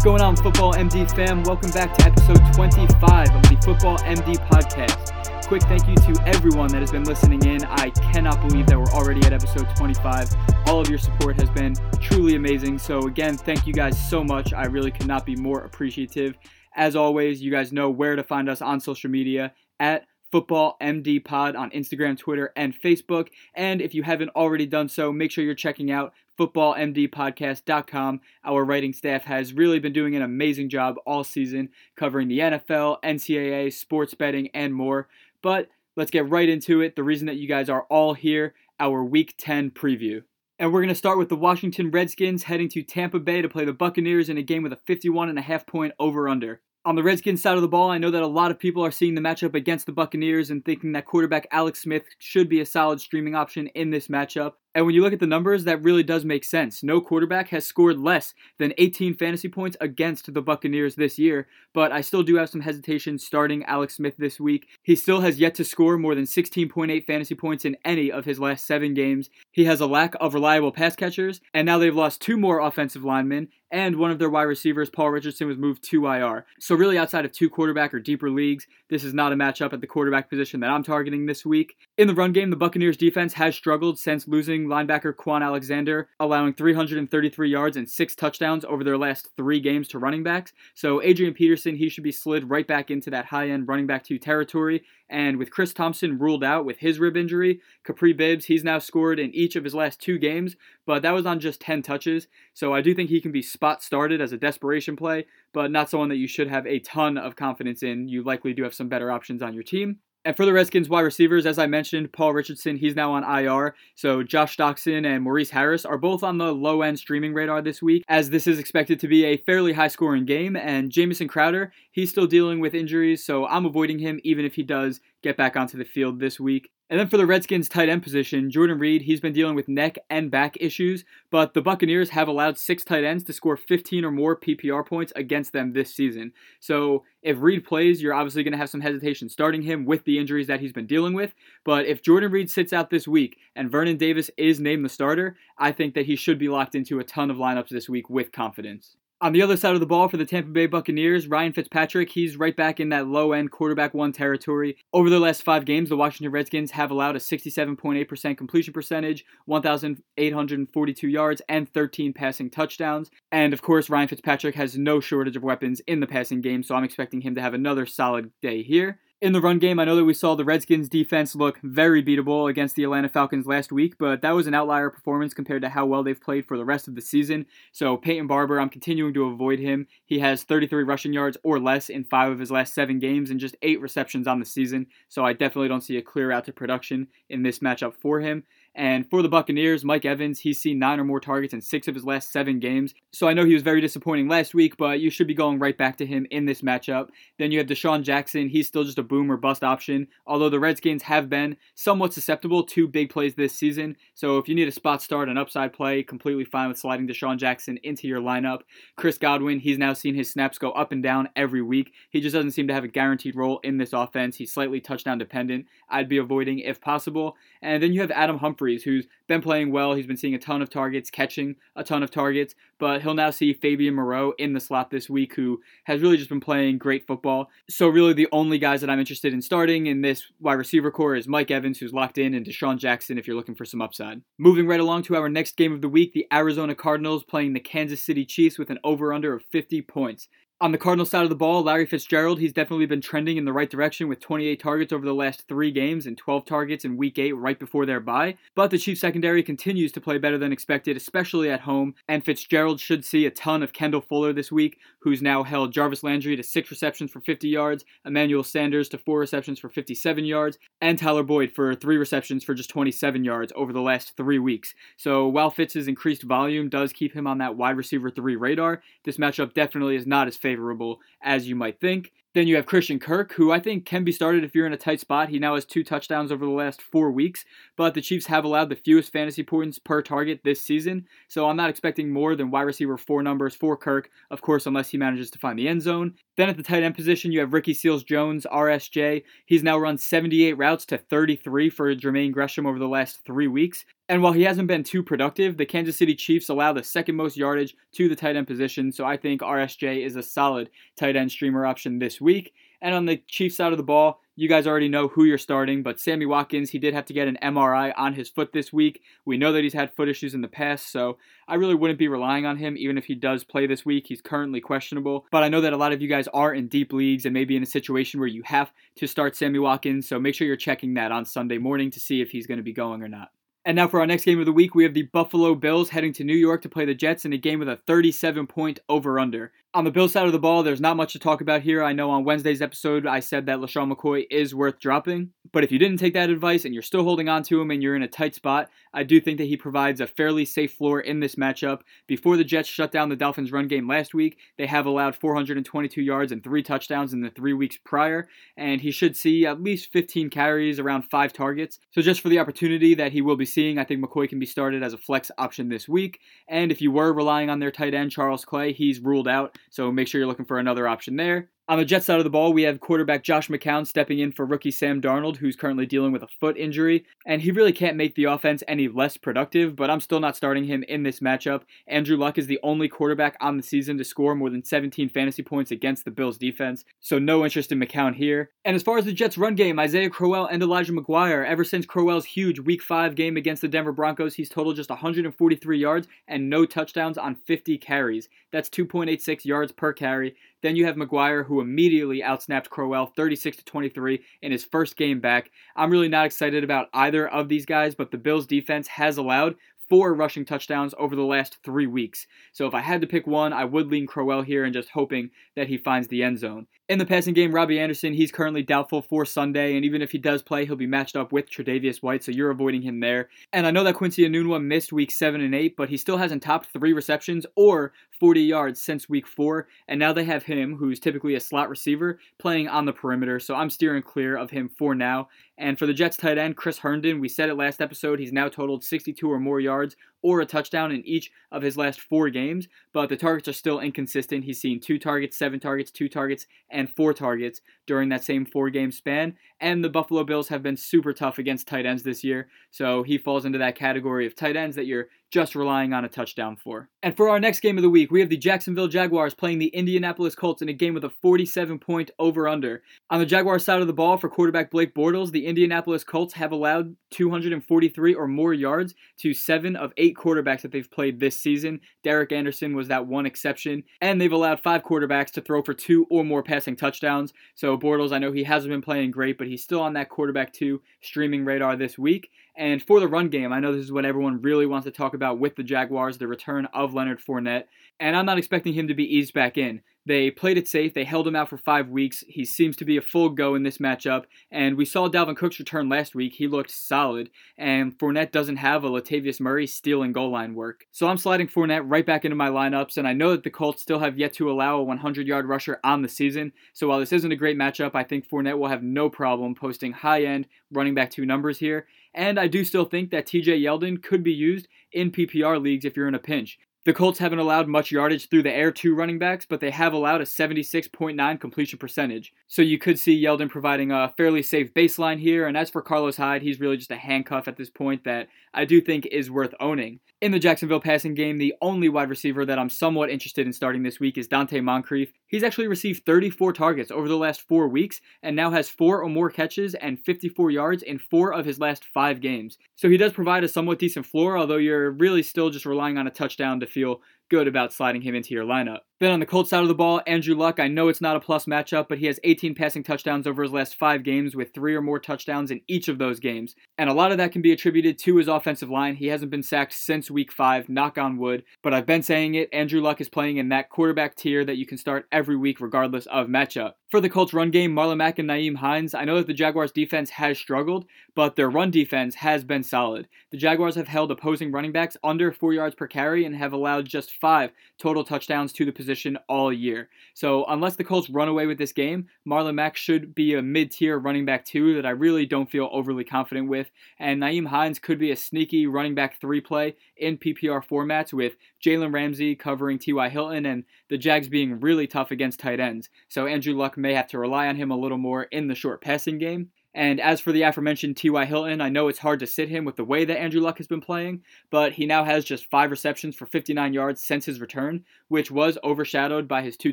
What's going on, Football MD fam? Welcome back to episode 25 of the Football MD podcast. Quick thank you to everyone that has been listening in. I cannot believe that we're already at episode 25. All of your support has been truly amazing. So, again, thank you guys so much. I really could not be more appreciative. As always, you guys know where to find us on social media at Football MD Pod on Instagram, Twitter, and Facebook. And if you haven't already done so, make sure you're checking out footballmdpodcast.com. Our writing staff has really been doing an amazing job all season covering the NFL, NCAA, sports betting, and more. But let's get right into it. The reason that you guys are all here, our Week 10 preview. And we're going to start with the Washington Redskins heading to Tampa Bay to play the Buccaneers in a game with a 51.5 point over under on the Redskins side of the ball, I know that a lot of people are seeing the matchup against the Buccaneers and thinking that quarterback Alex Smith should be a solid streaming option in this matchup. And when you look at the numbers, that really does make sense. No quarterback has scored less than 18 fantasy points against the Buccaneers this year, but I still do have some hesitation starting Alex Smith this week. He still has yet to score more than 16.8 fantasy points in any of his last seven games. He has a lack of reliable pass catchers, and now they've lost two more offensive linemen, and one of their wide receivers, Paul Richardson, was moved to IR. So, really, outside of two quarterback or deeper leagues, this is not a matchup at the quarterback position that I'm targeting this week. In the run game, the Buccaneers defense has struggled since losing linebacker Kwon Alexander, allowing 333 yards and six touchdowns over their last three games to running backs. So Adrian Peterson, he should be slid right back into that high end running back two territory. And with Chris Thompson ruled out with his rib injury, Kapri Bibbs, he's now scored in each of his last two games, but that was on just 10 touches. So I do think he can be spot started as a desperation play, but not someone that you should have a ton of confidence in. You likely do have some better options on your team. And for the Redskins wide receivers, as I mentioned, Paul Richardson, he's now on IR. So Josh Doctson and Maurice Harris are both on the low end streaming radar this week, as this is expected to be a fairly high scoring game. And Jamison Crowder, he's still dealing with injuries, so I'm avoiding him even if he does get back onto the field this week. And then for the Redskins tight end position, Jordan Reed, he's been dealing with neck and back issues, but the Buccaneers have allowed six tight ends to score 15 or more PPR points against them this season. So if Reed plays, you're obviously going to have some hesitation starting him with the injuries that he's been dealing with. But if Jordan Reed sits out this week and Vernon Davis is named the starter, I think that he should be locked into a ton of lineups this week with confidence. On the other side of the ball for the Tampa Bay Buccaneers, Ryan Fitzpatrick, he's right back in that low end quarterback one territory. Over their last five games, the Washington Redskins have allowed a 67.8% completion percentage, 1,842 yards, and 13 passing touchdowns. And of course, Ryan Fitzpatrick has no shortage of weapons in the passing game, so I'm expecting him to have another solid day here in the run game, I know that we saw the Redskins defense look very beatable against the Atlanta Falcons last week, but that was an outlier performance compared to how well they've played for the rest of the season. So Peyton Barber, I'm continuing to avoid him. He has 33 rushing yards or less in five of his last seven games and just eight receptions on the season. So I definitely don't see a clear out to production in this matchup for him. And for the Buccaneers, Mike Evans, he's seen nine or more targets in six of his last seven games. So I know he was very disappointing last week, but you should be going right back to him in this matchup. Then you have DeSean Jackson. He's still just a boom or bust option, although the Redskins have been somewhat susceptible to big plays this season. So if you need a spot start, an upside play, completely fine with sliding DeSean Jackson into your lineup. Chris Godwin, he's now seen his snaps go up and down every week. He just doesn't seem to have a guaranteed role in this offense. He's slightly touchdown dependent. I'd be avoiding if possible. And then you have Adam Humphrey Humphries, who's been playing well. He's been seeing a ton of targets, catching a ton of targets, but he'll now see Fabian Moreau in the slot this week, who has really just been playing great football. So, really, the only guys that I'm interested in starting in this wide receiver core is Mike Evans, who's locked in, and DeSean Jackson if you're looking for some upside. Moving right along to our next game of the week, the Arizona Cardinals playing the Kansas City Chiefs with an over under of 50 points. On the Cardinal side of the ball, Larry Fitzgerald, he's definitely been trending in the right direction with 28 targets over the last three games and 12 targets in week 8 right before their bye. But the Chiefs secondary continues to play better than expected, especially at home, and Fitzgerald should see a ton of Kendall Fuller this week, who's now held Jarvis Landry to 6 receptions for 50 yards, Emmanuel Sanders to 4 receptions for 57 yards, and Tyler Boyd for 3 receptions for just 27 yards over the last 3 weeks. So while Fitz's increased volume does keep him on that wide receiver 3 radar, this matchup definitely is not as favorable favorable as you might think. Then you have Christian Kirk, who I think can be started if you're in a tight spot. He now has two touchdowns over the last four weeks, but the Chiefs have allowed the fewest fantasy points per target this season, so I'm not expecting more than wide receiver four numbers for Kirk, of course, unless he manages to find the end zone. Then at the tight end position, you have Ricky Seals Jones, RSJ. He's now run 78 routes to 33 for Jermaine Gresham over the last three weeks. And while he hasn't been too productive, the Kansas City Chiefs allow the second most yardage to the tight end position, so I think RSJ is a solid tight end streamer option this week. And on the Chiefs side of the ball, you guys already know who you're starting, but Sammy Watkins, he did have to get an MRI on his foot this week. We know that he's had foot issues in the past, so I really wouldn't be relying on him even if he does play this week. He's currently questionable, but I know that a lot of you guys are in deep leagues and maybe in a situation where you have to start Sammy Watkins, so make sure you're checking that on Sunday morning to see if he's going to be going or not. And now for our next game of the week, we have the Buffalo Bills heading to New York to play the Jets in a game with a 37 point over under. On the Bills side of the ball, there's not much to talk about here. I know on Wednesday's episode I said that LeSean McCoy is worth dropping, but if you didn't take that advice and you're still holding on to him and you're in a tight spot, I do think that he provides a fairly safe floor in this matchup. Before the Jets shut down the Dolphins' run game last week, they have allowed 422 yards and three touchdowns in the three weeks prior, and he should see at least 15 carries, around five targets. So just for the opportunity that he will be seeing, I think McCoy can be started as a flex option this week. And if you were relying on their tight end, Charles Clay, he's ruled out. So make sure you're looking for another option there. On the Jets side of the ball, we have quarterback Josh McCown stepping in for rookie Sam Darnold, who's currently dealing with a foot injury, and he really can't make the offense any less productive, but I'm still not starting him in this matchup. Andrew Luck is the only quarterback on the season to score more than 17 fantasy points against the Bills defense, so no interest in McCown here. And as far as the Jets run game, Isaiah Crowell and Elijah McGuire, ever since Crowell's huge Week 5 game against the Denver Broncos, he's totaled just 143 yards and no touchdowns on 50 carries. That's 2.86 yards per carry. Then you have McGuire, who immediately outsnapped Crowell 36 to 23 in his first game back. I'm really not excited about either of these guys, but the Bills defense has allowed four rushing touchdowns over the last three weeks. So if I had to pick one, I would lean Crowell here and just hoping that he finds the end zone. In the passing game, Robbie Anderson, he's currently doubtful for Sunday, and even if he does play, he'll be matched up with Tre'Davious White, so you're avoiding him there. And I know that Quincy Enunwa missed week 7 and 8, but he still hasn't topped three receptions or 40 yards since week 4, and now they have him, who's typically a slot receiver, playing on the perimeter, so I'm steering clear of him for now. And for the Jets tight end, Chris Herndon, we said it last episode, he's now totaled 62 or more yards or a touchdown in each of his last four games, but the targets are still inconsistent. He's seen two targets, seven targets, two targets, and four targets during that same four game span. And the Buffalo Bills have been super tough against tight ends this year, so he falls into that category of tight ends that you're just relying on a touchdown for. And for our next game of the week, we have the Jacksonville Jaguars playing the Indianapolis Colts in a game with a 47 point over under. On the Jaguars side of the ball, for quarterback Blake Bortles, the Indianapolis Colts have allowed 243 or more yards to seven of eight quarterbacks that they've played this season. Derek Anderson was that one exception, and they've allowed five quarterbacks to throw for two or more passing touchdowns. So Bortles, I know he hasn't been playing great, but he's still on that quarterback two streaming radar this week. And for the run game, I know this is what everyone really wants to talk about with the Jaguars, the return of Leonard Fournette. And I'm not expecting him to be eased back in. They played it safe. They held him out for five weeks. He seems to be a full go in this matchup. And we saw Dalvin Cook's return last week. He looked solid. And Fournette doesn't have a Latavius Murray stealing goal line work. So I'm sliding Fournette right back into my lineups. And I know that the Colts still have yet to allow a 100 yard rusher on the season. So while this isn't a great matchup, I think Fournette will have no problem posting high end running back two numbers here. And I do still think that TJ Yeldon could be used in PPR leagues if you're in a pinch. The Colts haven't allowed much yardage through the air to running backs, but they have allowed a 76.9 completion percentage. So you could see Yeldon providing a fairly safe baseline here. And as for Carlos Hyde, he's really just a handcuff at this point that I do think is worth owning. In the Jacksonville passing game, the only wide receiver that I'm somewhat interested in starting this week is Donte Moncrief. He's actually received 34 targets over the last four weeks and now has four or more catches and 54 yards in four of his last five games. So he does provide a somewhat decent floor, although you're really still just relying on a touchdown to feel good about sliding him into your lineup. Then on the Colts side of the ball, Andrew Luck, I know it's not a plus matchup, but he has 18 passing touchdowns over his last five games with three or more touchdowns in each of those games. And a lot of that can be attributed to his offensive line. He hasn't been sacked since week five, knock on wood. But I've been saying it, Andrew Luck is playing in that quarterback tier that you can start every week regardless of matchup. For the Colts run game, Marlon Mack and Nyheim Hines, I know that the Jaguars defense has struggled, but their run defense has been solid. The Jaguars have held opposing running backs under four yards per carry and have allowed just 5 total touchdowns to the position all year. So, unless the Colts run away with this game, Marlon Mack should be a mid tier running back 2 that I really don't feel overly confident with. And Nyheim Hines could be a sneaky running back 3 play in PPR formats with Jalen Ramsey covering T.Y. Hilton and the Jags being really tough against tight ends. So, Andrew Luck may have to rely on him a little more in the short passing game. And as for the aforementioned T.Y. Hilton, I know it's hard to sit him with the way that Andrew Luck has been playing, but he now has just five receptions for 59 yards since his return, which was overshadowed by his two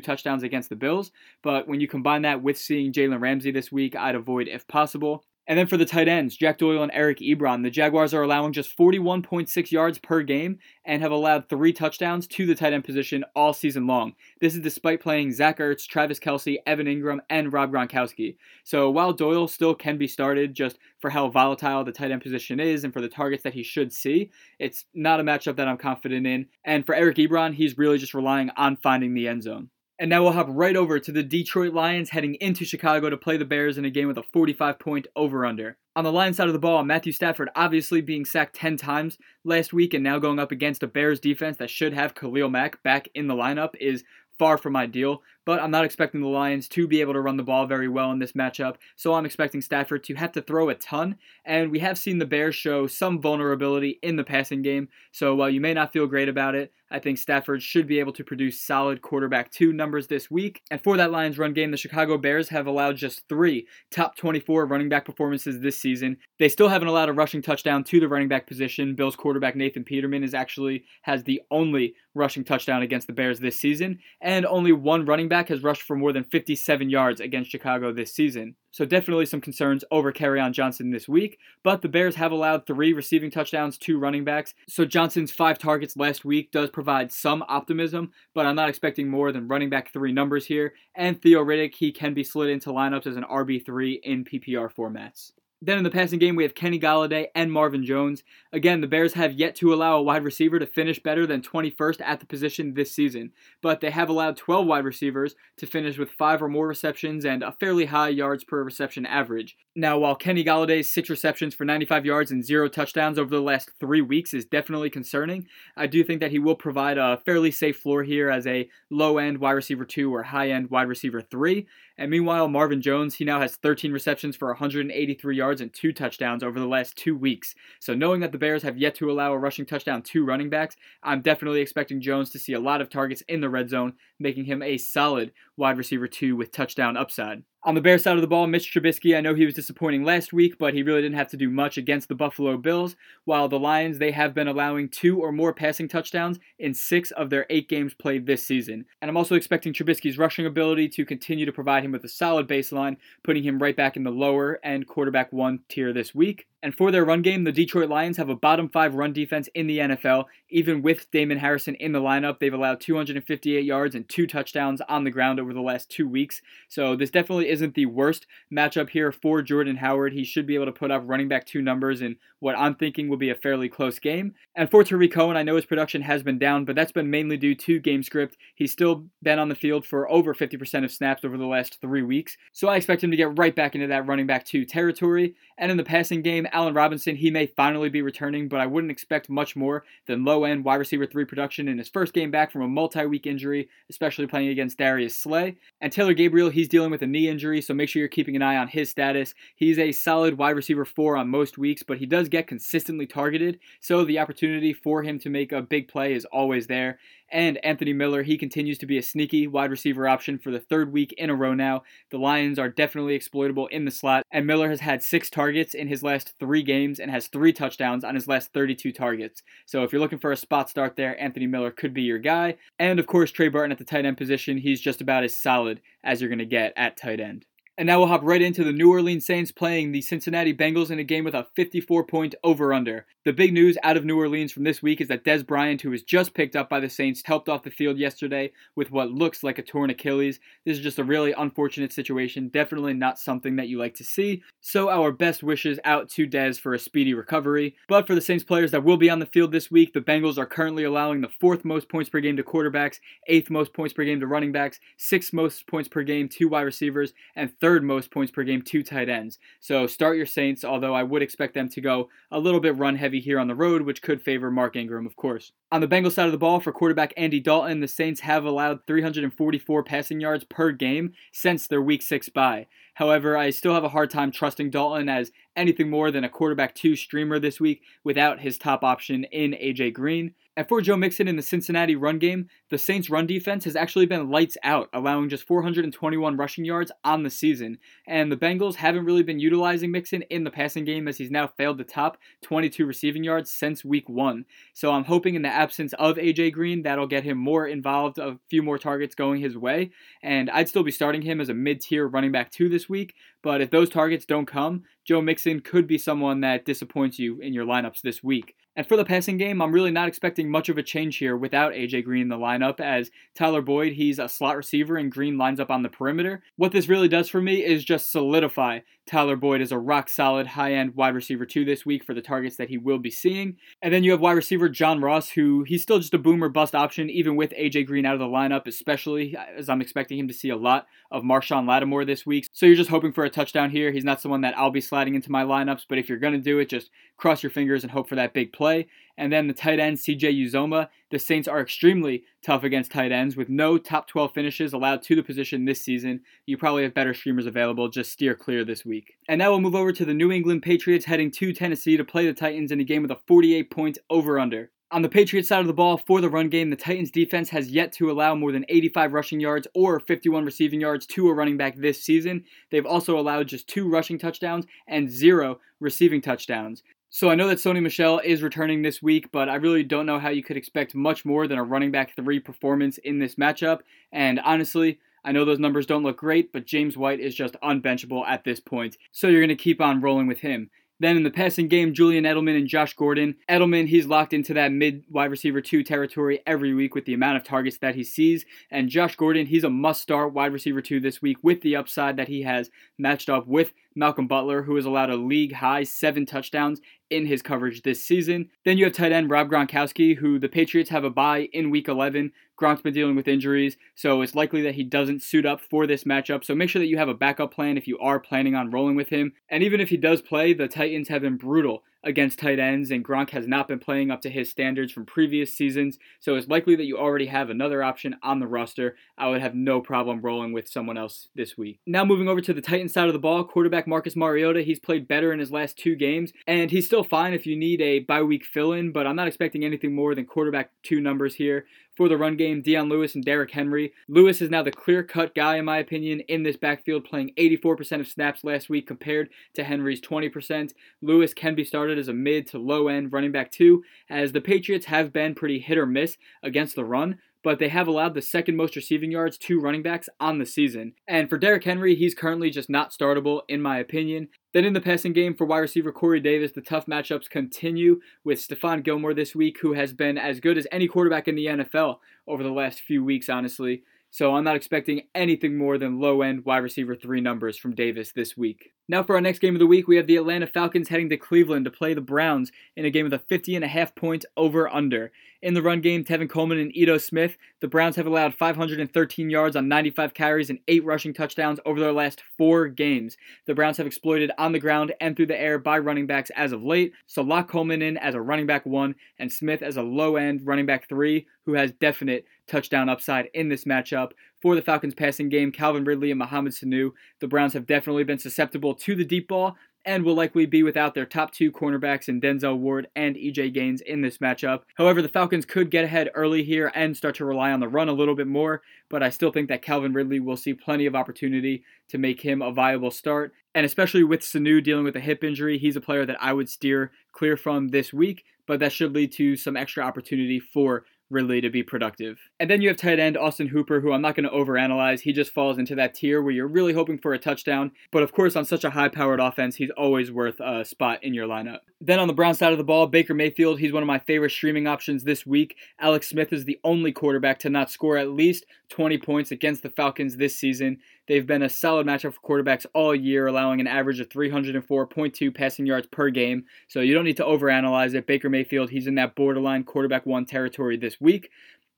touchdowns against the Bills. But when you combine that with seeing Jalen Ramsey this week, I'd avoid if possible. And then for the tight ends, Jack Doyle and Eric Ebron, the Jaguars are allowing just 41.6 yards per game and have allowed three touchdowns to the tight end position all season long. This is despite playing Zach Ertz, Travis Kelce, Evan Engram, and Rob Gronkowski. So while Doyle still can be started just for how volatile the tight end position is and for the targets that he should see, it's not a matchup that I'm confident in. And for Eric Ebron, he's really just relying on finding the end zone. And now we'll hop right over to the Detroit Lions heading into Chicago to play the Bears in a game with a 45 point over under. On the Lions side of the ball, Matthew Stafford obviously being sacked 10 times last week and now going up against a Bears defense that should have Khalil Mack back in the lineup is far from ideal, but I'm not expecting the Lions to be able to run the ball very well in this matchup, so I'm expecting Stafford to have to throw a ton, and we have seen the Bears show some vulnerability in the passing game, so while you may not feel great about it, I think Stafford should be able to produce solid quarterback two numbers this week. And for that Lions run game, the Chicago Bears have allowed just three top 24 running back performances this season. They still haven't allowed a rushing touchdown to the running back position. Bills quarterback Nathan Peterman is actually has the only rushing touchdown against the Bears this season, and only one running back has rushed for more than 57 yards against Chicago this season. So definitely some concerns over Kerryon Johnson this week, but the Bears have allowed three receiving touchdowns to running backs. So Johnson's five targets last week does provide some optimism, but I'm not expecting more than running back three numbers here. And Theo Riddick, he can be slid into lineups as an RB3 in PPR formats. Then in the passing game, we have Kenny Golladay and Marvin Jones. Again, the Bears have yet to allow a wide receiver to finish better than 21st at the position this season, but they have allowed 12 wide receivers to finish with five or more receptions and a fairly high yards per reception average. Now, while Kenny Golladay's six receptions for 95 yards and zero touchdowns over the last three weeks is definitely concerning, I do think that he will provide a fairly safe floor here as a low end wide receiver two or high end wide receiver three. And meanwhile, Marvin Jones, he now has 13 receptions for 183 yards and two touchdowns over the last two weeks. So knowing that the Bears have yet to allow a rushing touchdown to running backs, I'm definitely expecting Jones to see a lot of targets in the red zone, making him a solid wide receiver two with touchdown upside. On the Bears side of the ball, Mitch Trubisky, I know he was disappointing last week, but he really didn't have to do much against the Buffalo Bills. While the Lions, they have been allowing two or more passing touchdowns in six of their eight games played this season. And I'm also expecting Trubisky's rushing ability to continue to provide him with a solid baseline, putting him right back in the lower end quarterback one tier this week. And for their run game, the Detroit Lions have a bottom five run defense in the NFL. Even with Damon Harrison in the lineup, they've allowed 258 yards and two touchdowns on the ground over the last two weeks. So this definitely isn't the worst matchup here for Jordan Howard. He should be able to put up running back two numbers in what I'm thinking will be a fairly close game. And for Tarik Cohen, I know his production has been down, but that's been mainly due to game script. He's still been on the field for over 50% of snaps over the last three weeks. So I expect him to get right back into that running back two territory. And in the passing game, Allen Robinson, he may finally be returning, but I wouldn't expect much more than low end wide receiver three production in his first game back from a multi week injury, especially playing against Darius Slay. And Taylor Gabriel, he's dealing with a knee injury, so make sure you're keeping an eye on his status. He's a solid wide receiver four on most weeks, but he does get consistently targeted, so the opportunity for him to make a big play is always there. And Anthony Miller, he continues to be a sneaky wide receiver option for the third week in a row now. The Lions are definitely exploitable in the slot, and Miller has had six targets in his last three games and has three touchdowns on his last 32 targets. So if you're looking for a spot start there, Anthony Miller could be your guy. And of course, Trey Burton at the tight end position, he's just about as solid as you're going to get at tight end. And now we'll hop right into the New Orleans Saints playing the Cincinnati Bengals in a game with a 54 point over under. The big news out of New Orleans from this week is that Dez Bryant, who was just picked up by the Saints, helped off the field yesterday with what looks like a torn Achilles. This is just a really unfortunate situation, definitely not something that you like to see. So, our best wishes out to Dez for a speedy recovery. But for the Saints players that will be on the field this week, the Bengals are currently allowing the fourth most points per game to quarterbacks, eighth most points per game to running backs, sixth most points per game to wide receivers, and third third most points per game to tight ends. So start your Saints, although I would expect them to go a little bit run heavy here on the road, which could favor Mark Ingram, of course. On the Bengals side of the ball, for quarterback Andy Dalton, the Saints have allowed 344 passing yards per game since their week six bye. However, I still have a hard time trusting Dalton as anything more than a quarterback two streamer this week without his top option in AJ Green. And for Joe Mixon in the Cincinnati run game, the Saints' run defense has actually been lights out, allowing just 421 rushing yards on the season. And the Bengals haven't really been utilizing Mixon in the passing game as he's now failed the top 22 receiving yards since week one. So I'm hoping in the absence of AJ Green, that'll get him more involved, a few more targets going his way. And I'd still be starting him as a mid tier running back two week. But if those targets don't come, Joe Mixon could be someone that disappoints you in your lineups this week. And for the passing game, I'm really not expecting much of a change here without AJ Green in the lineup, as Tyler Boyd, he's a slot receiver and Green lines up on the perimeter. What this really does for me is just solidify Tyler Boyd is a rock solid high end wide receiver two this week for the targets that he will be seeing. And then you have wide receiver John Ross, who he's still just a boomer bust option, even with AJ Green out of the lineup, especially as I'm expecting him to see a lot of Marshon Lattimore this week. So you're just hoping for a touchdown here. He's not someone that I'll be sliding into my lineups, but if you're going to do it, just cross your fingers and hope for that big play. And then the tight end, CJ Uzomah. The Saints are extremely tough against tight ends with no top 12 finishes allowed to the position this season. You probably have better streamers available. Just steer clear this week. And now we'll move over to the New England Patriots heading to Tennessee to play the Titans in a game with a 48 point over under. On the Patriots side of the ball, for the run game, the Titans defense has yet to allow more than 85 rushing yards or 51 receiving yards to a running back this season. They've also allowed just two rushing touchdowns and zero receiving touchdowns. So I know that Sony Michel is returning this week, but I really don't know how you could expect much more than a running back three performance in this matchup. And honestly, I know those numbers don't look great, but James White is just unbenchable at this point. So you're going to keep on rolling with him. Then in the passing game, Julian Edelman and Josh Gordon. Edelman, he's locked into that mid wide receiver two territory every week with the amount of targets that he sees. And Josh Gordon, he's a must start wide receiver two this week with the upside that he has matched up with Malcolm Butler, who has allowed a league high seven touchdowns in his coverage this season. Then you have tight end Rob Gronkowski, who the Patriots have a bye in week 11. Gronk's been dealing with injuries, so it's likely that he doesn't suit up for this matchup. So make sure that you have a backup plan if you are planning on rolling with him. And even if he does play, the Titans have been brutal against tight ends, and Gronk has not been playing up to his standards from previous seasons, so it's likely that you already have another option on the roster. I would have no problem rolling with someone else this week. Now, moving over to the Titans side of the ball, quarterback Marcus Mariota, he's played better in his last two games, and he's still fine if you need a bye week fill in, but I'm not expecting anything more than quarterback two numbers here for the run game, Dion Lewis and Derrick Henry. Lewis is now the clear cut guy, in my opinion, in this backfield, playing 84% of snaps last week compared to Henry's 20%. Lewis can be started as a mid to low end running back, too, as the Patriots have been pretty hit or miss against the run but they have allowed the second most receiving yards to running backs on the season. And for Derrick Henry, he's currently just not startable, in my opinion. Then in the passing game for wide receiver Corey Davis, the tough matchups continue with Stephon Gilmore this week, who has been as good as any quarterback in the NFL over the last few weeks, honestly. So I'm not expecting anything more than low end wide receiver three numbers from Davis this week. Now for our next game of the week, we have the Atlanta Falcons heading to Cleveland to play the Browns in a game with a 50 and a half point over under. In the run game, Tevin Coleman and Ito Smith, the Browns have allowed 513 yards on 95 carries and 8 rushing touchdowns over their last 4 games. The Browns have exploited on the ground and through the air by running backs as of late, so lock Coleman in as a running back 1 and Smith as a low end running back 3 who has definite touchdown upside in this matchup. For the Falcons passing game, Calvin Ridley and Mohamed Sanu, the Browns have definitely been susceptible to the deep ball and will likely be without their top two cornerbacks in Denzel Ward and EJ Gaines in this matchup. However, the Falcons could get ahead early here and start to rely on the run a little bit more, but I still think that Calvin Ridley will see plenty of opportunity to make him a viable start. And especially with Sanu dealing with a hip injury, he's a player that I would steer clear from this week, but that should lead to some extra opportunity for Ridley to be productive. And then you have tight end Austin Hooper, who I'm not going to overanalyze. He just falls into that tier where you're really hoping for a touchdown. But of course, on such a high powered offense, he's always worth a spot in your lineup. Then on the Brown side of the ball, Baker Mayfield, he's one of my favorite streaming options this week. Alex Smith is the only quarterback to not score at least 20 points against the Falcons this season. They've been a solid matchup for quarterbacks all year, allowing an average of 304.2 passing yards per game. So you don't need to overanalyze it. Baker Mayfield, he's in that borderline quarterback one territory this week.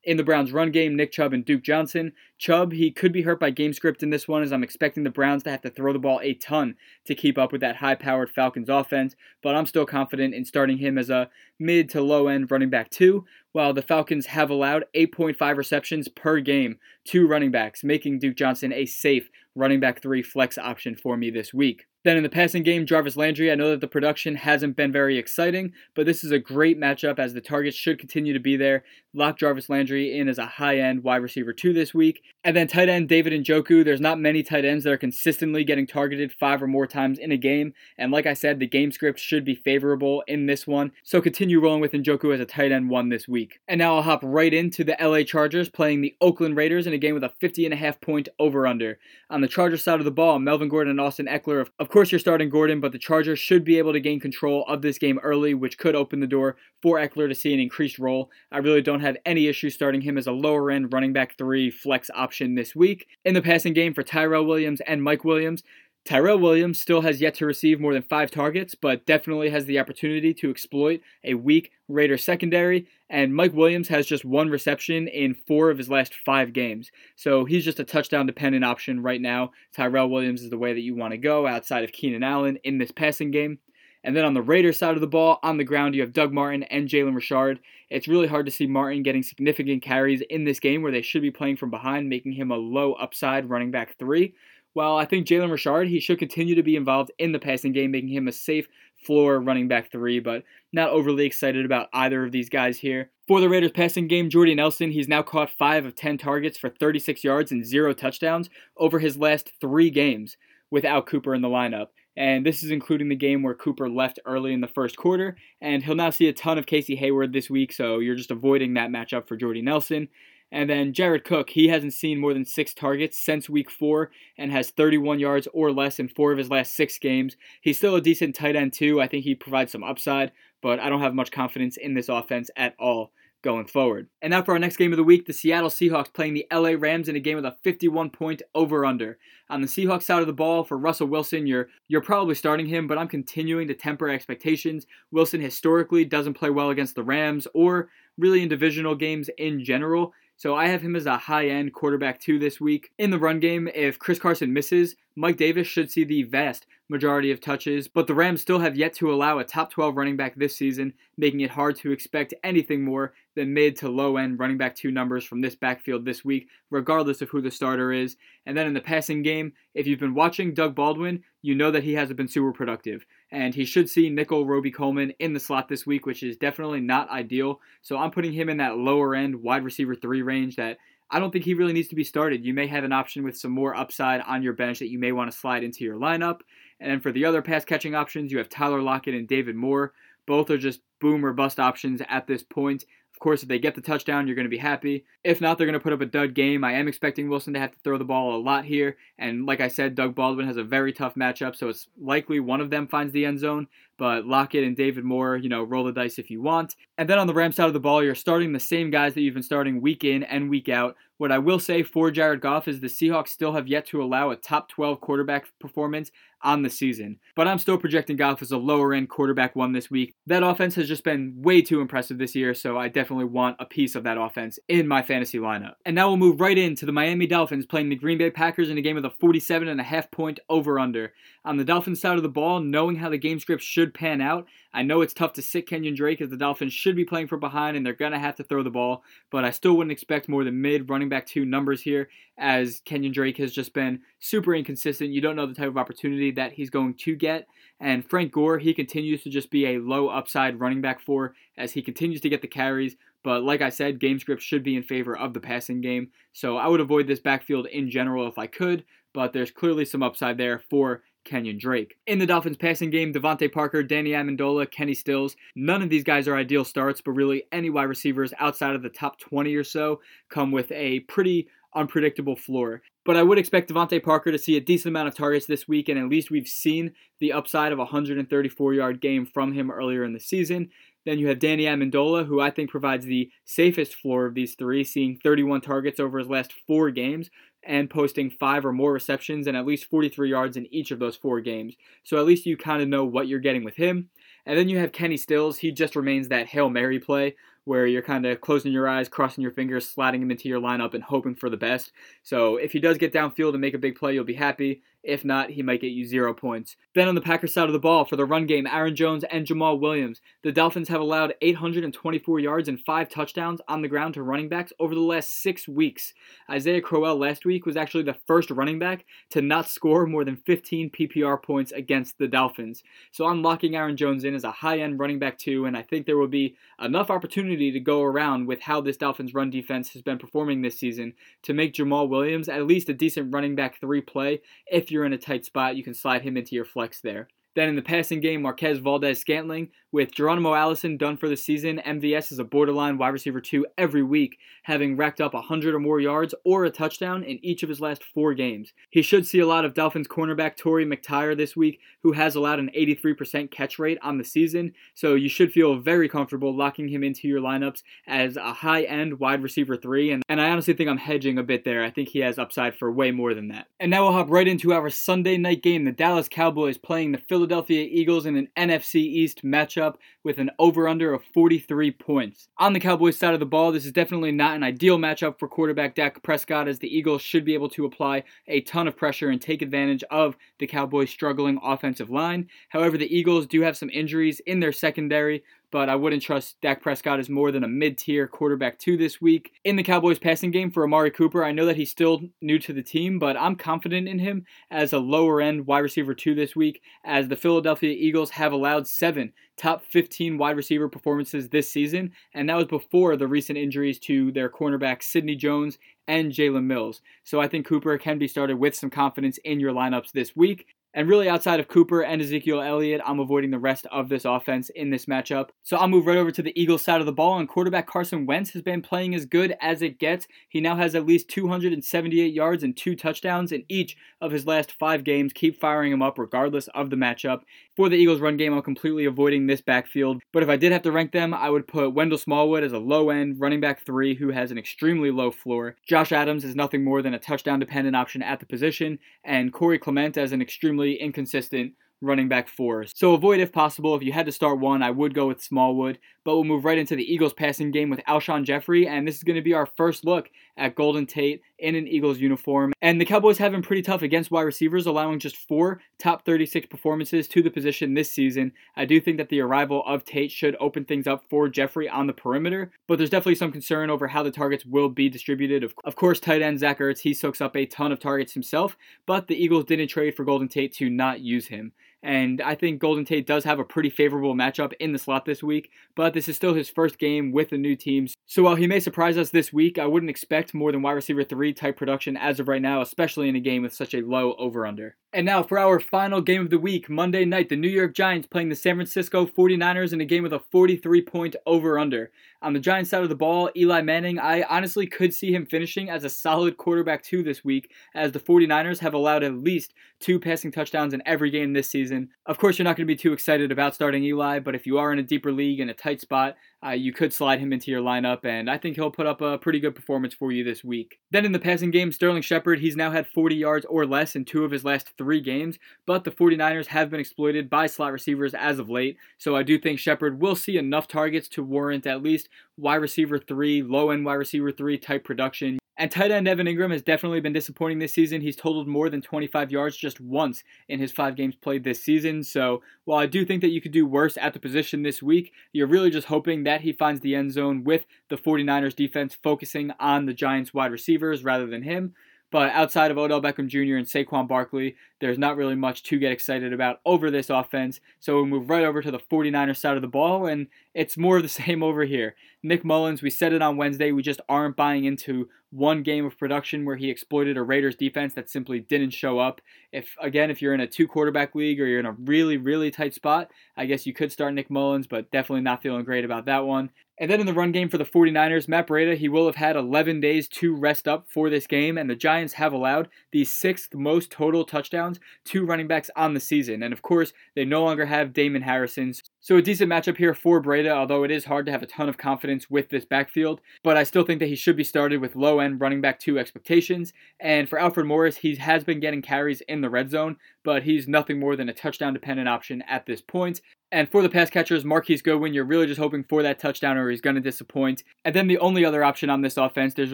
In the Browns' run game, Nick Chubb and Duke Johnson. Chubb, he could be hurt by game script in this one, as I'm expecting the Browns to have to throw the ball a ton to keep up with that high powered Falcons offense, but I'm still confident in starting him as a mid to low end running back, too, while the Falcons have allowed 8.5 receptions per game to running backs, making Duke Johnson a safe running back three flex option for me this week. Then in the passing game, Jarvis Landry, I know that the production hasn't been very exciting, but this is a great matchup as the targets should continue to be there. Lock Jarvis Landry in as a high end wide receiver two this week. And then tight end David Njoku, there's not many tight ends that are consistently getting targeted five or more times in a game. And like I said, the game script should be favorable in this one. So continue rolling with Njoku as a tight end one this week. And now I'll hop right into the LA Chargers playing the Oakland Raiders in a game with a 50 and a half point over under. On the Chargers side of the ball, Melvin Gordon and Austin Ekeler, of course, you're starting Gordon, but the Chargers should be able to gain control of this game early, which could open the door for Ekeler to see an increased role. I really don't have any issue starting him as a lower end running back three flex option this week. In the passing game for Tyrell Williams and Mike Williams, Tyrell Williams still has yet to receive more than five targets, but definitely has the opportunity to exploit a weak Raider secondary. And Mike Williams has just one reception in four of his last five games. So he's just a touchdown dependent option right now. Tyrell Williams is the way that you want to go outside of Keenan Allen in this passing game. And then on the Raiders side of the ball, on the ground, you have Doug Martin and Jalen Richard. It's really hard to see Martin getting significant carries in this game where they should be playing from behind, making him a low upside running back three. While I think Jalen Richard, he should continue to be involved in the passing game, making him a safe floor running back three, but not overly excited about either of these guys here. For the Raiders passing game, Jordy Nelson, he's now caught 5 of 10 targets for 36 yards and 0 touchdowns over his last three games without Cooper in the lineup. And this is including the game where Cooper left early in the first quarter. And he'll now see a ton of Casey Hayward this week, so you're just avoiding that matchup for Jordy Nelson. And then Jared Cook, he hasn't seen more than six targets since week four and has 31 yards or less in four of his last six games. He's still a decent tight end, too. I think he provides some upside, but I don't have much confidence in this offense at all going forward. And now for our next game of the week, the Seattle Seahawks playing the LA Rams in a game with a 51 point over under. On the Seahawks side of the ball for Russell Wilson, you're you're probably starting him, but I'm continuing to temper expectations. Wilson historically doesn't play well against the Rams or really in divisional games in general. So I have him as a high end quarterback two this week. In the run game, if Chris Carson misses, Mike Davis should see the vast majority of touches, but the Rams still have yet to allow a top 12 running back this season, making it hard to expect anything more than mid to low end running back two numbers from this backfield this week, regardless of who the starter is. And then in the passing game, if you've been watching Doug Baldwin, you know that he hasn't been super productive. And he should see nickel Robey Coleman in the slot this week, which is definitely not ideal. So I'm putting him in that lower end wide receiver three range that I don't think he really needs to be started. You may have an option with some more upside on your bench that you may want to slide into your lineup. And for the other pass catching options, you have Tyler Lockett and David Moore. Both are just boom or bust options at this point course, if they get the touchdown, you're going to be happy. If not, they're going to put up a dud game. I am expecting Wilson to have to throw the ball a lot here. And like I said, Doug Baldwin has a very tough matchup, so it's likely one of them finds the end zone. But Lockett and David Moore, you know, roll the dice if you want. And then on the Rams side of the ball, you're starting the same guys that you've been starting week in and week out. What I will say for Jared Goff is the Seahawks still have yet to allow a top 12 quarterback performance on the season. But I'm still projecting Goff as a lower end quarterback one this week. That offense has just been way too impressive this year, so I definitely want a piece of that offense in my fantasy lineup. And now we'll move right into the Miami Dolphins playing the Green Bay Packers in a game with a 47 and a half point over under. On the Dolphins side of the ball, knowing how the game script should pan out, I know it's tough to sit Kenyon Drake as the Dolphins should be playing from behind and they're going to have to throw the ball, but I still wouldn't expect more than mid running back two numbers here as Kenyon Drake has just been super inconsistent. You don't know the type of opportunity that he's going to get. And Frank Gore, he continues to just be a low upside running back four as he continues to get the carries. But like I said, game script should be in favor of the passing game. So I would avoid this backfield in general if I could, but there's clearly some upside there for Kenyon Drake. In the Dolphins passing game, DeVante Parker, Danny Amendola, Kenny Stills, none of these guys are ideal starts, but really any wide receivers outside of the top 20 or so come with a pretty unpredictable floor. But I would expect DeVante Parker to see a decent amount of targets this week, and at least we've seen the upside of a 134 yard game from him earlier in the season. Then you have Danny Amendola, who I think provides the safest floor of these three, seeing 31 targets over his last four games and posting five or more receptions and at least 43 yards in each of those four games. So at least you kind of know what you're getting with him. And then you have Kenny Stills. He just remains that Hail Mary play where you're kind of closing your eyes, crossing your fingers, sliding him into your lineup, and hoping for the best. So if he does get downfield and make a big play, you'll be happy. If not, he might get you zero points. Then on the Packers side of the ball, for the run game, Aaron Jones and Jamaal Williams. The Dolphins have allowed 824 yards and five touchdowns on the ground to running backs over the last six weeks. Isaiah Crowell last week was actually the first running back to not score more than 15 PPR points against the Dolphins. So I'm locking Aaron Jones in as a high end running back too, and I think there will be enough opportunity to go around with how this Dolphins run defense has been performing this season to make Jamaal Williams at least a decent running back three play if you're in a tight spot, you can slide him into your flex there. Then in the passing game, Marquez Valdes Scantling With Geronimo Allison done for the season, MVS is a borderline wide receiver 2 every week, having racked up 100 or more yards or a touchdown in each of his last four games. He should see a lot of Dolphins cornerback Torry McTyer this week, who has allowed an 83% catch rate on the season, so you should feel very comfortable locking him into your lineups as a high end wide receiver 3, and, and I honestly think I'm hedging a bit there. I think he has upside for way more than that. And now we'll hop right into our Sunday night game the Dallas Cowboys playing the Philadelphia. Philadelphia Eagles in an NFC East matchup with an over under of 43 points. On the Cowboys side of the ball, this is definitely not an ideal matchup for quarterback Dak Prescott, as the Eagles should be able to apply a ton of pressure and take advantage of the Cowboys' struggling offensive line. However, the Eagles do have some injuries in their secondary, but I wouldn't trust Dak Prescott as more than a mid tier quarterback two this week. In the Cowboys passing game for Amari Cooper, I know that he's still new to the team, but I'm confident in him as a lower end wide receiver two this week, as the Philadelphia Eagles have allowed seven top 15 wide receiver performances this season, and that was before the recent injuries to their cornerback Sidney Jones and Jalen Mills. So I think Cooper can be started with some confidence in your lineups this week. And really, outside of Cooper and Ezekiel Elliott, I'm avoiding the rest of this offense in this matchup. So I'll move right over to the Eagles side of the ball. And quarterback Carson Wentz has been playing as good as it gets. He now has at least 278 yards and two touchdowns in each of his last five games. Keep firing him up regardless of the matchup. For the Eagles run game, I'm completely avoiding this backfield. But if I did have to rank them, I would put Wendell Smallwood as a low end running back three who has an extremely low floor. Josh Adams is nothing more than a touchdown dependent option at the position. And Corey Clement as an extremely extremely inconsistent running back four. So avoid if possible. If you had to start one, I would go with Smallwood. But we'll move right into the Eagles passing game with Alshon Jeffery, and this is going to be our first look at Golden Tate in an Eagles uniform. And the Cowboys have been pretty tough against wide receivers, allowing just four top 36 performances to the position this season. I do think that the arrival of Tate should open things up for Jeffery on the perimeter, but there's definitely some concern over how the targets will be distributed. Of, of course, tight end Zach Ertz, he soaks up a ton of targets himself, but the Eagles didn't trade for Golden Tate to not use him. And I think Golden Tate does have a pretty favorable matchup in the slot this week, but this is still his first game with the new teams. So while he may surprise us this week, I wouldn't expect more than wide receiver 3 type production as of right now, especially in a game with such a low over under. And now for our final game of the week, Monday night, the New York Giants playing the San Francisco 49ers in a game with a 43 point over under. On the Giants side of the ball, Eli Manning, I honestly could see him finishing as a solid quarterback two this week, as the 49ers have allowed at least two passing touchdowns in every game this season. Of course, you're not going to be too excited about starting Eli, but if you are in a deeper league in a tight spot, uh, you could slide him into your lineup, and I think he'll put up a pretty good performance for you this week. Then in the passing game, Sterling Shepard, he's now had 40 yards or less in two of his last three games, but the 49ers have been exploited by slot receivers as of late, so I do think Shepard will see enough targets to warrant at least wide receiver three, low end wide receiver three type production. And tight end Evan Engram has definitely been disappointing this season. He's totaled more than 25 yards just once in his five games played this season. So while I do think that you could do worse at the position this week, you're really just hoping that he finds the end zone with the 49ers defense focusing on the Giants wide receivers rather than him. But outside of Odell Beckham Jr. and Saquon Barkley, there's not really much to get excited about over this offense. So we'll move right over to the 49ers side of the ball, and it's more of the same over here. Nick Mullens, we said it on Wednesday, we just aren't buying into one game of production where he exploited a Raiders defense that simply didn't show up. If again, if you're in a two quarterback league or you're in a really, really tight spot, I guess you could start Nick Mullens, but definitely not feeling great about that one. And then in the run game for the 49ers, Matt Breida, he will have had 11 days to rest up for this game, and the Giants have allowed the sixth most total touchdowns to running backs on the season. And of course, they no longer have Damon Harrison. So a decent matchup here for Breida, although it is hard to have a ton of confidence with this backfield. But I still think that he should be started with low end running back two expectations. And for Alfred Morris, he has been getting carries in the red zone, but he's nothing more than a touchdown dependent option at this point. And for the pass catchers, Marquise Goodwin, you're really just hoping for that touchdown or he's going to disappoint. And then the only other option on this offense, there's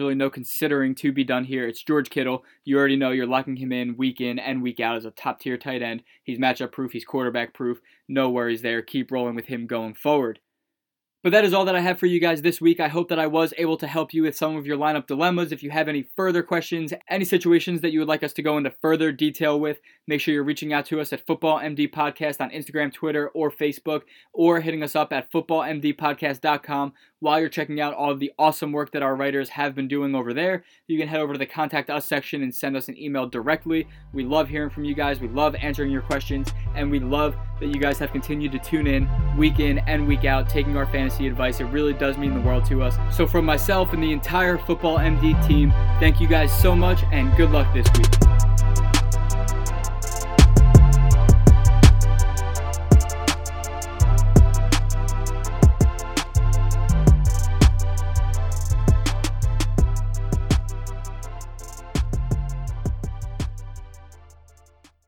really no considering to be done here. It's George Kittle. You already know you're locking him in week in and week out as a top tier tight end. He's matchup proof, he's quarterback proof. No worries there. Keep rolling with him going forward. But that is all that I have for you guys this week. I hope that I was able to help you with some of your lineup dilemmas. If you have any further questions, any situations that you would like us to go into further detail with, make sure you're reaching out to us at Football MD Podcast on Instagram, Twitter, or Facebook, or hitting us up at footballmdpodcast.com while you're checking out all of the awesome work that our writers have been doing over there. You can head over to the Contact Us section and send us an email directly. We love hearing from you guys. We love answering your questions, and we love that you guys have continued to tune in week in and week out, taking our fantasy advice. It really does mean the world to us. So, from myself and the entire Football MD team, thank you guys so much, and good luck this week.